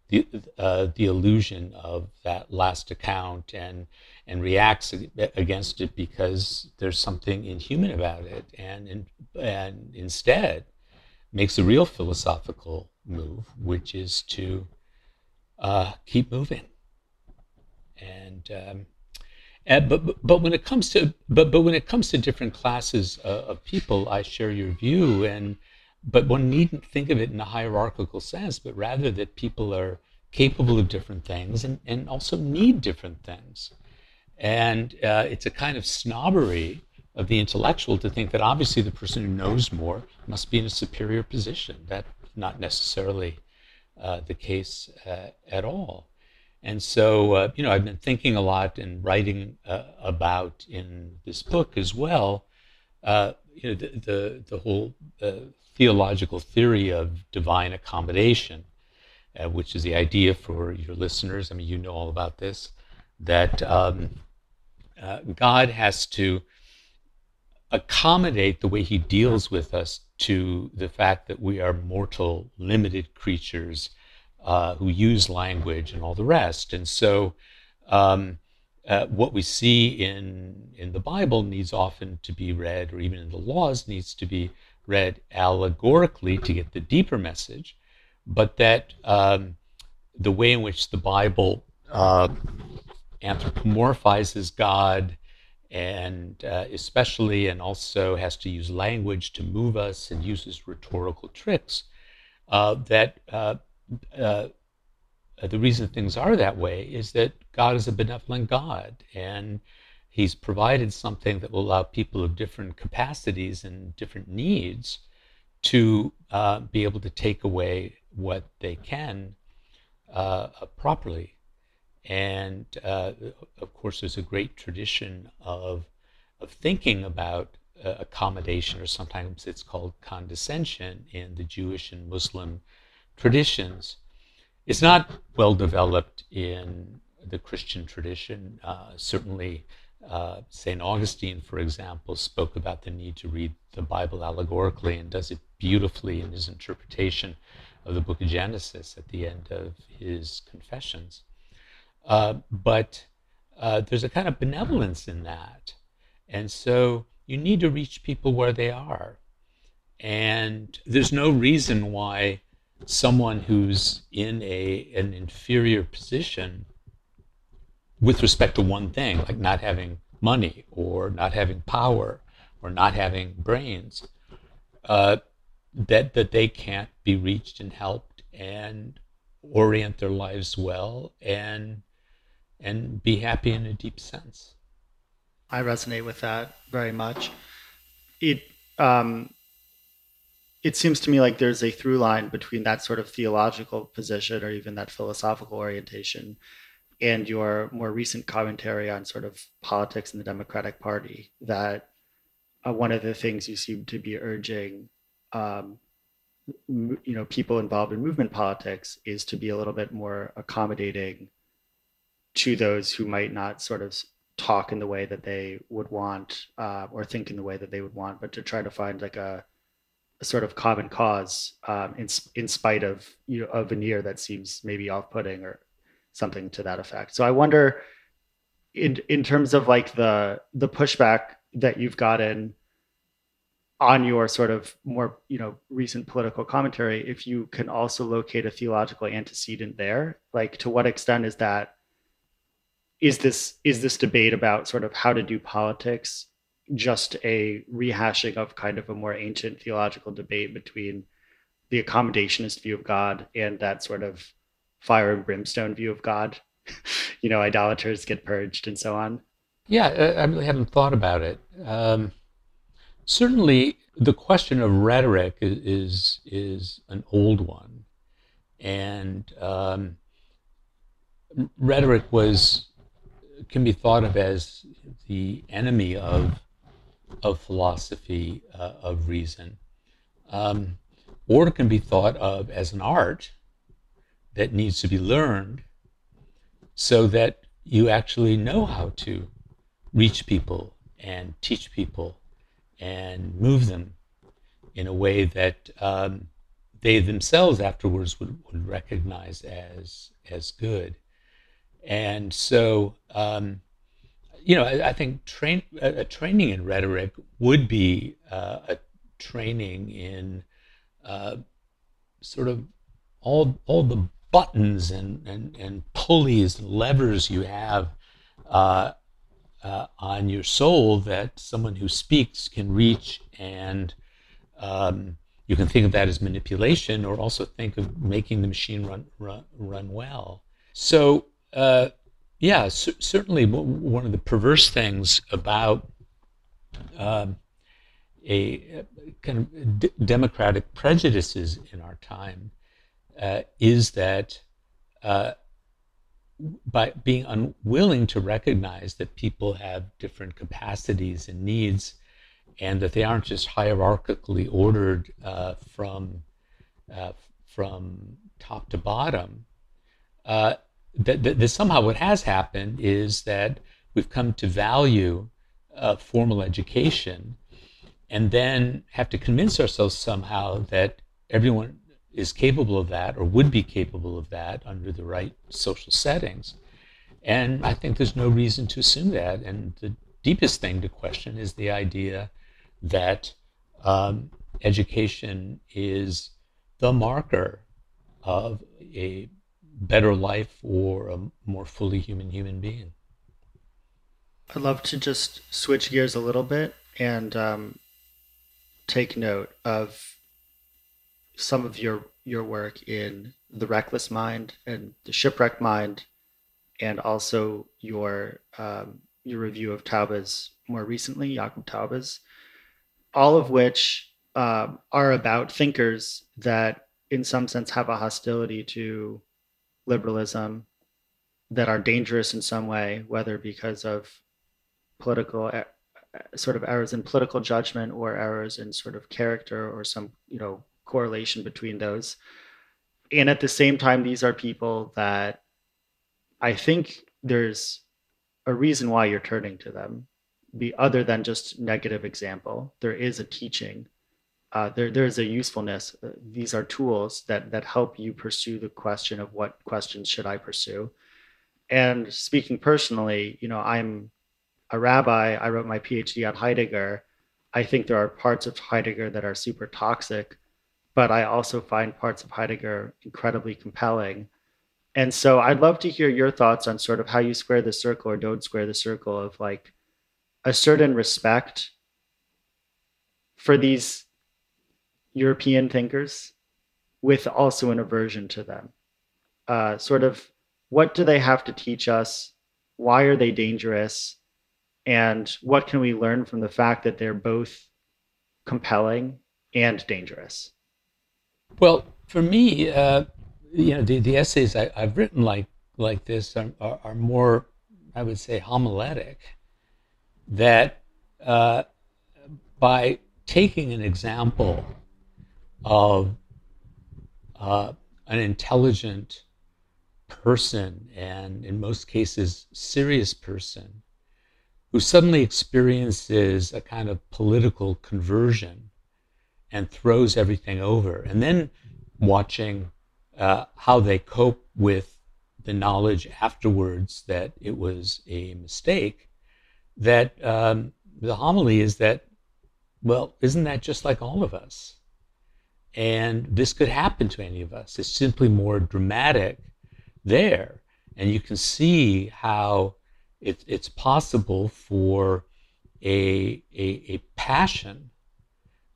the, uh, the illusion of that last account and and reacts against it because there's something inhuman about it, and and instead makes a real philosophical move, which is to uh, keep moving. And, um, and but but when it comes to but but when it comes to different classes uh, of people, I share your view, and but one needn't think of it in a hierarchical sense, but rather that people are capable of different things and, and also need different things. And uh, it's a kind of snobbery of the intellectual to think that obviously the person who knows more must be in a superior position. That's not necessarily uh, the case uh, at all. And so, uh, you know, I've been thinking a lot and writing uh, about in this book as well, uh, you know, the, the, the whole theological theory of divine accommodation, which is the idea for your listeners. I mean, you know all about this, that um, uh, God has to accommodate the way he deals with us to the fact that we are mortal, limited creatures uh, who use language and all the rest. And so, um, uh, what we see in in the Bible needs often to be read, or even in the laws needs to be read allegorically to get the deeper message. But that um, the way in which the Bible uh, anthropomorphizes God and uh, especially, and also has to use language to move us and uses rhetorical tricks. Uh, that uh, the reason things are that way is that God is a benevolent God, and He's provided something that will allow people of different capacities and different needs to uh, be able to take away what they can uh, properly. And uh, of course, there's a great tradition of, of thinking about uh, accommodation, or sometimes it's called condescension, in the Jewish and Muslim traditions. It's not well developed in the Christian tradition. Uh, certainly, uh, St. Augustine, for example, spoke about the need to read the Bible allegorically and does it beautifully in his interpretation of the book of Genesis at the end of his Confessions. Uh, but uh, there's a kind of benevolence in that. And so you need to reach people where they are. And there's no reason why someone who's in a, an inferior position with respect to one thing, like not having money or not having power or not having brains, uh, that, that they can't be reached and helped and orient their lives well and and be happy in a deep sense. I resonate with that very much. It um, it seems to me like there's a through line between that sort of theological position or even that philosophical orientation and your more recent commentary on sort of politics in the Democratic Party. That uh, one of the things you seem to be urging, um, m- you know, people involved in movement politics is to be a little bit more accommodating to those who might not sort of talk in the way that they would want uh, or think in the way that they would want, but to try to find like a, a sort of common cause um, in in spite of you know a veneer that seems maybe off-putting or something to that effect. So I wonder, in in terms of like the the pushback that you've gotten on your sort of more you know recent political commentary, if you can also locate a theological antecedent there, like to what extent is that is this is this debate about sort of how to do politics just a rehashing of kind of a more ancient theological debate between the accommodationist view of God and that sort of fire and brimstone view of God? you know, idolaters get purged and so on. Yeah, I really hadn't thought about it. Um, certainly, the question of rhetoric is is, is an old one, and um, rhetoric was can be thought of as the enemy of of philosophy uh, of reason, um, can be thought of as an art that needs to be learned, so that you actually know how to reach people and teach people and move them in a way that um, they themselves afterwards would, would recognize as as good. And so, um, you know, I, I think train, a, a, training in rhetoric would be uh, a training in uh, sort of all all the buttons and, and, and pulleys levers you have uh, uh, on your soul that someone who speaks can reach and um, you can think of that as manipulation or also think of making the machine run run, run well. So uh, yeah, c- certainly one of the perverse things about um, a kind of d- democratic prejudices in our time uh, is that uh, by being unwilling to recognize that people have different capacities and needs, and that they aren't just hierarchically ordered uh, from uh, from top to bottom, uh, that, that, that, somehow what has happened is that we've come to value uh, formal education and then have to convince ourselves somehow that everyone is capable of that or would be capable of that under the right social settings. And I think there's no reason to assume that. And the deepest thing to question is the idea that um, education is the marker of a better life or a more fully human human being. I'd love to just switch gears a little bit and um, take note of some of your your work in the reckless mind and the shipwrecked mind, and also your um, your review of Taubes more recently, Jacob Taubes, all of which um, are about thinkers that, in some sense, have a hostility to liberalism, that are dangerous in some way, whether because of political eh, eh, sort of errors in political judgment or errors in sort of character or some you know correlation between those. And at the same time these are people that i think there's a reason why you're turning to them be other than just negative example. There is a teaching uh, there there's a usefulness uh, these are tools that that help you pursue the question of what questions should i pursue and speaking personally you know i'm a rabbi, I wrote my PhD on Heidegger. I think there are parts of Heidegger that are super toxic, but I also find parts of Heidegger incredibly compelling. And so I'd love to hear your thoughts on sort of how you square the circle or don't square the circle of like a certain respect for these European thinkers with also an aversion to them. Uh, sort of what do they have to teach us? Why are they dangerous? and what can we learn from the fact that they're both compelling and dangerous well for me uh, you know the, the essays I, have written like like this are, are, are, more i would say homiletic that uh, by taking an example of uh, an intelligent person and in most cases serious person who suddenly experiences a kind of political conversion and throws everything over, and then watching uh, how they cope with the knowledge afterwards that it was a mistake, that um, the homily is that, well, isn't that just like all of us? And this could happen to any of us. It's simply more dramatic there. And you can see how it, it's possible for a, a, a passion,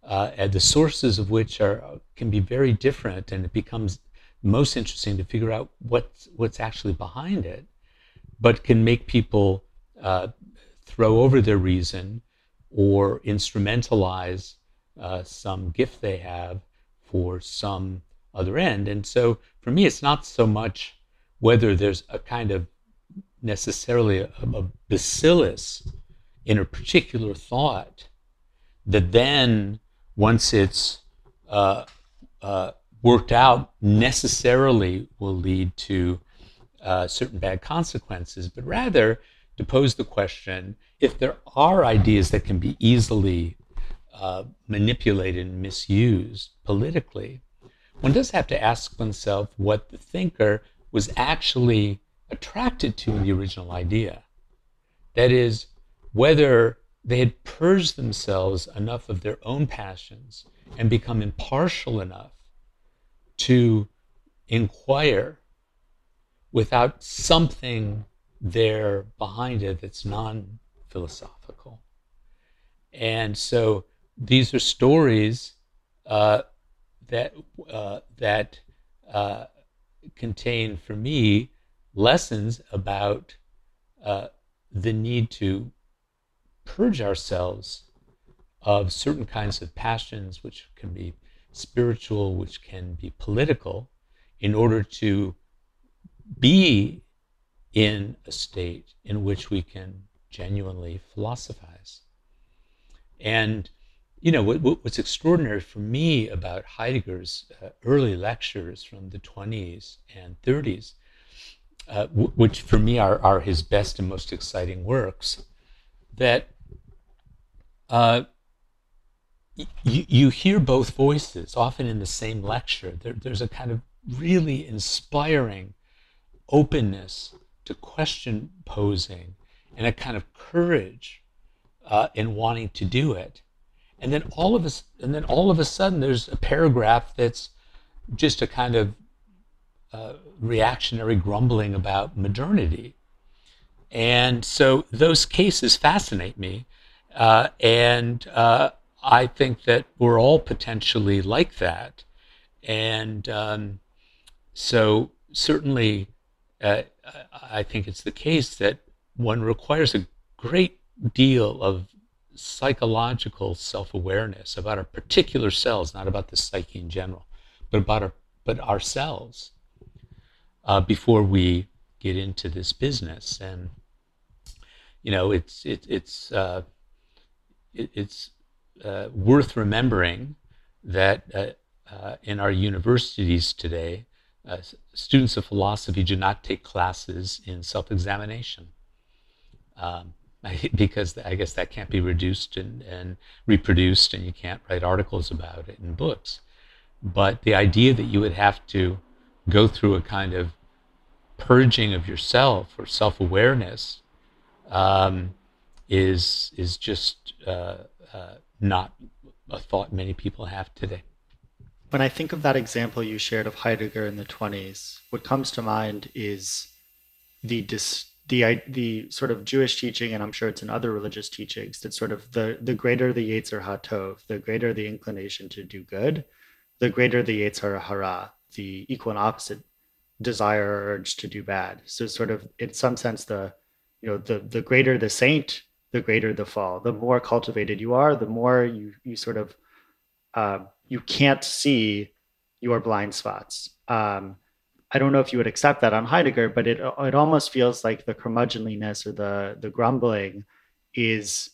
uh, the sources of which are can be very different, and it becomes most interesting to figure out what's what's actually behind it, but can make people uh, throw over their reason or instrumentalize uh, some gift they have for some other end. And so for me, it's not so much whether there's a kind of necessarily a, a bacillus in a particular thought that then, once it's uh, uh, worked out, necessarily will lead to uh, certain bad consequences, but rather to pose the question if there are ideas that can be easily uh, manipulated and misused politically, one does have to ask oneself what the thinker was actually attracted to in the original idea. That is, whether they had purged themselves enough of their own passions and become impartial enough to inquire without something there behind it that's non philosophical. And so these are stories uh, that, uh, that uh, contain, for me, lessons about uh, the need to purge ourselves of certain kinds of passions, which can be spiritual, which can be political, in order to be in a state in which we can genuinely philosophize. And, you know, what, what's extraordinary for me about Heidegger's uh, early lectures from the 20s and 30s uh, w- which for me are, are his best and most exciting works, that uh, y- you hear both voices, often in the same lecture. There, there's a kind of really inspiring openness to question posing and a kind of courage uh, in wanting to do it. And then all of a, and then all of a sudden, there's a paragraph that's just a kind of uh, reactionary grumbling about modernity. and so those cases fascinate me. Uh, and uh, I think that we're all potentially like that. And um, so, certainly, uh, I think it's the case that one requires a great deal of psychological self-awareness about our particular cells, not about the psyche in general, but about our but ourselves uh, before we get into this business. And you know, it's it, it's uh, it, it's uh, worth remembering that uh, uh, in our universities today, uh, students of philosophy do not take classes in self-examination. Um, because I guess that can't be reduced and, and reproduced, and you can't write articles about it in books. But the idea that you would have to go through a kind of purging of yourself or self awareness um, is is just uh, uh, not a thought many people have today. When I think of that example you shared of Heidegger in the 20s, what comes to mind is the dis- the the sort of Jewish teaching, and I'm sure it's in other religious teachings, that sort of the the greater the Yetzer Hatov, the greater the inclination to do good, the greater the Yetzer Hara, the equal and opposite desire or urge to do bad. So sort of in some sense the you know the the greater the saint, the greater the fall. The more cultivated you are, the more you you sort of uh, you can't see your blind spots. Um, I don't know if you would accept that on Heidegger, but it it almost feels like the curmudgeonliness or the the grumbling is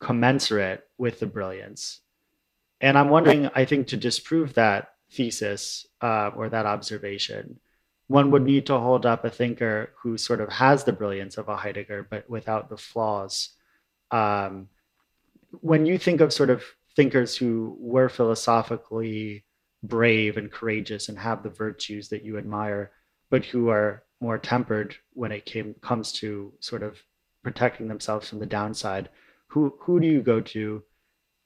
commensurate with the brilliance. And I'm wondering, I think, to disprove that thesis uh, or that observation, one would need to hold up a thinker who sort of has the brilliance of a Heidegger, but without the flaws. Um, when you think of sort of thinkers who were philosophically brave and courageous and have the virtues that you admire, but who are more tempered when it came comes to sort of protecting themselves from the downside. Who who do you go to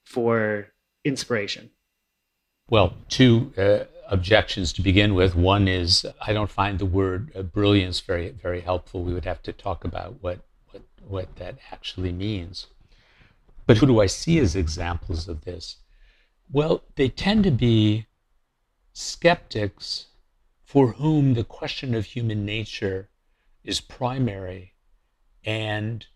for inspiration? Well, two uh, objections to begin with. One is I don't find the word uh, brilliance very very helpful. We would have to talk about what what what that actually means. But who do I see as examples of this? Well, they tend to be skeptics for whom the question of human nature is primary and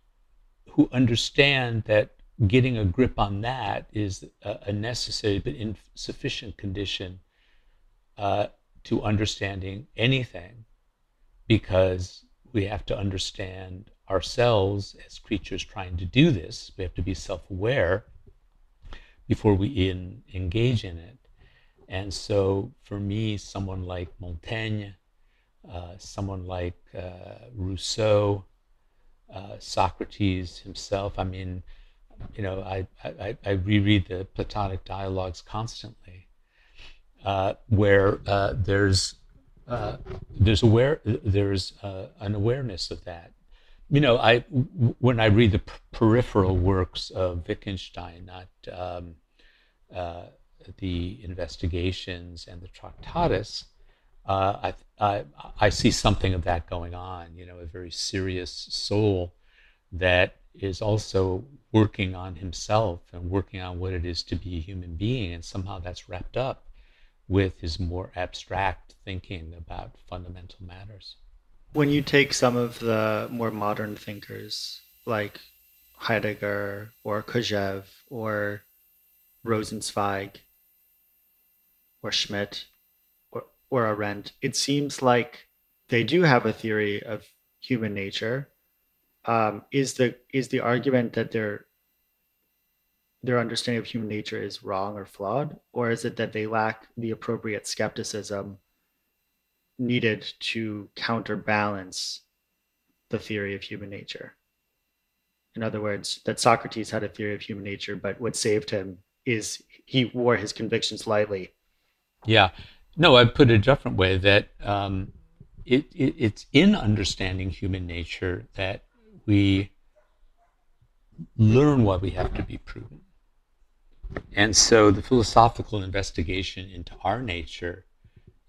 who understand that getting a grip on that is a, necessary but insufficient condition uh, to understanding anything because we have to understand ourselves as creatures trying to do this. We have to be self aware before we in, engage in it. And so for me, someone like Montaigne, uh, someone like uh, Rousseau, uh, Socrates himself, I mean, you know, I, I, I reread the Platonic dialogues constantly, uh, where uh, there's uh, there's aware there's an awareness of that. You know, I when I read the peripheral works of Wittgenstein, not um, the investigations and the Tractatus, uh, I, I, I see something of that going on. You know, a very serious soul that is also working on himself and working on what it is to be a human being, and somehow that's wrapped up with his more abstract thinking about fundamental matters. When you take some of the more modern thinkers like Heidegger or Kojève or Rosenzweig, or Schmitt or, or Arendt, it seems like they do have a theory of human nature. Um, is the is the argument that their their understanding of human nature is wrong or flawed, or is it that they lack the appropriate skepticism needed to counterbalance the theory of human nature? In other words, that Socrates had a theory of human nature, but what saved him is he wore his convictions lightly yeah. No, I put it a different way that um, it, it, it's in understanding human nature that we learn why we have to be prudent. And so the philosophical investigation into our nature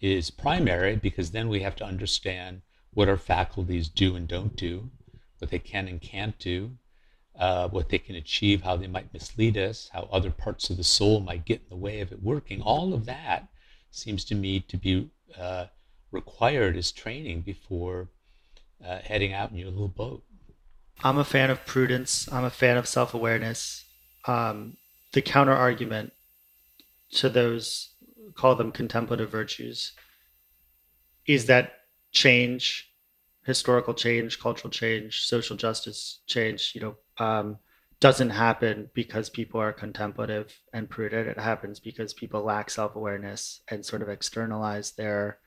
is primary because then we have to understand what our faculties do and don't do. what they can and can't do, uh, what they can achieve, how they might mislead us, how other parts of the soul might get in the way of it working. All of that seems to me to be uh, required as training before uh, heading out in your little boat. I'm a fan of prudence. I'm a fan of self awareness. Um, the counter argument to those, call them contemplative virtues, is that change, historical change, cultural change, social justice change, you know, um, doesn't happen because people are contemplative and prudent. It happens because people lack self awareness and sort of externalize their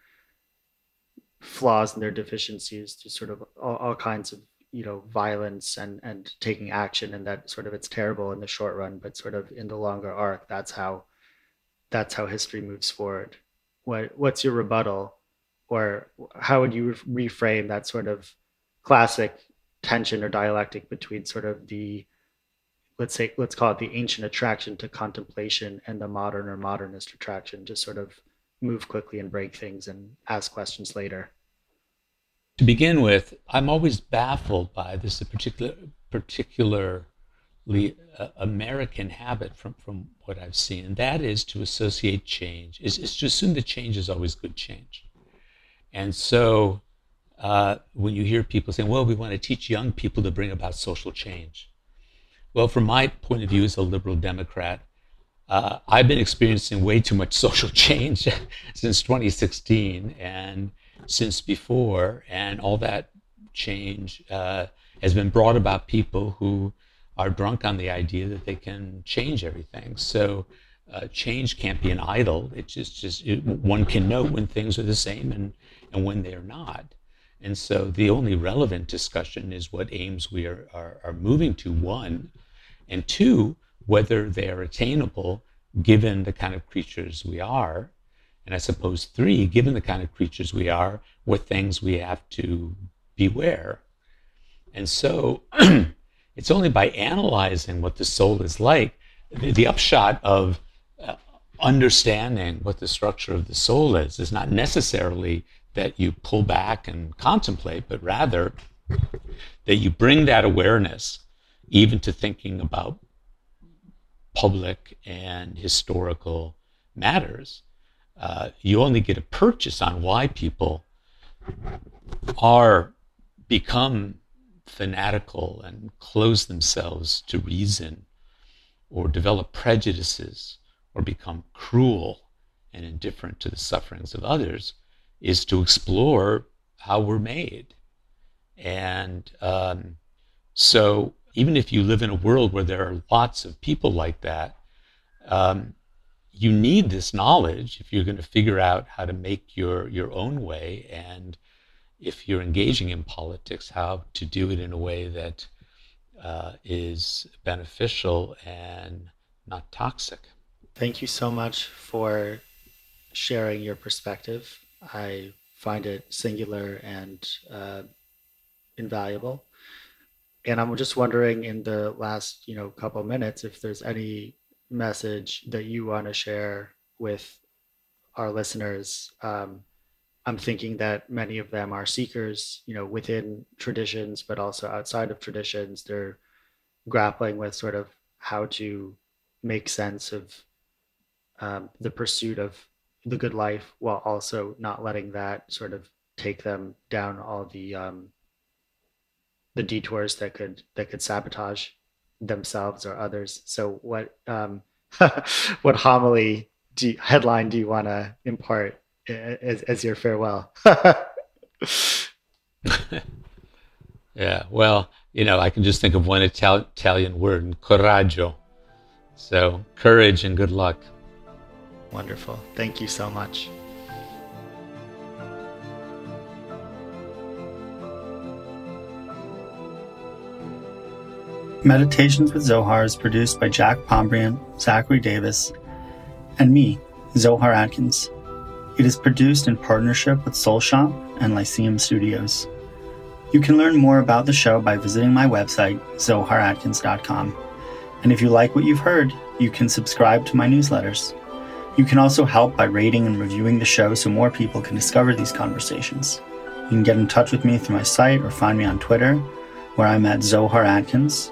flaws and their deficiencies to sort of all, all, kinds of you know violence and and taking action and that sort of it's terrible in the short run but sort of in the longer arc that's how that's how history moves forward what what's your rebuttal or how would you re- reframe that sort of classic tension or dialectic between sort of the let's say let's call it the ancient attraction to contemplation and the modern or modernist attraction to sort of move quickly and break things and ask questions later to begin with i'm always baffled by this particular particularly uh, american habit from from what i've seen and that is to associate change is, is to assume that change is always good change and so uh, when you hear people saying, well, we want to teach young people to bring about social change. Well, from my point of view as a liberal Democrat, uh, I've been experiencing way too much social change since 2016 and since before, and all that change uh, has been brought about people who are drunk on the idea that they can change everything. So uh, change can't be an idol. It's just, just it, one can know when things are the same and and when they are not. And so the only relevant discussion is what aims we are, are, are moving to, one, and two, whether they are attainable given the kind of creatures we are. And I suppose three, given the kind of creatures we are, what things we have to beware. And so it's only by analyzing what the soul is like, the, the upshot of uh, understanding what the structure of the soul is is not necessarily that you pull back and contemplate, but rather that you bring that awareness even to thinking about public and historical matters. Uh, you only get a purchase on why people are become fanatical and close themselves to reason or develop prejudices or become cruel and indifferent to the sufferings of others is to explore how we're made. And um, so, even if you live in a world where there are lots of people like that, um, you need this knowledge if you're going to figure out how to make your, your own way. And if you're engaging in politics, how to do it in a way that uh, is beneficial and not toxic. Thank you so much for sharing your perspective. I find it singular and uh, invaluable. And I'm just wondering in the last, you know, couple minutes if there's any message that you want to share with our listeners. Um, I'm thinking that many of them are seekers, you know, within traditions, but also outside of traditions. They're grappling with sort of how to make sense of um, the pursuit of the good life while also not letting that sort of take them down all the um, the detours that could that could sabotage themselves or others. So what um, what homily do you, headline do you want to impart as, as your farewell? yeah, well, you know, I can just think of one Ital- Italian word, coraggio. So courage and good luck. Wonderful. Thank you so much. Meditations with Zohar is produced by Jack Pombriant, Zachary Davis, and me, Zohar Atkins. It is produced in partnership with Soul Shop and Lyceum Studios. You can learn more about the show by visiting my website, zoharatkins.com. And if you like what you've heard, you can subscribe to my newsletters. You can also help by rating and reviewing the show so more people can discover these conversations. You can get in touch with me through my site or find me on Twitter. where I'm at Zohar Atkins.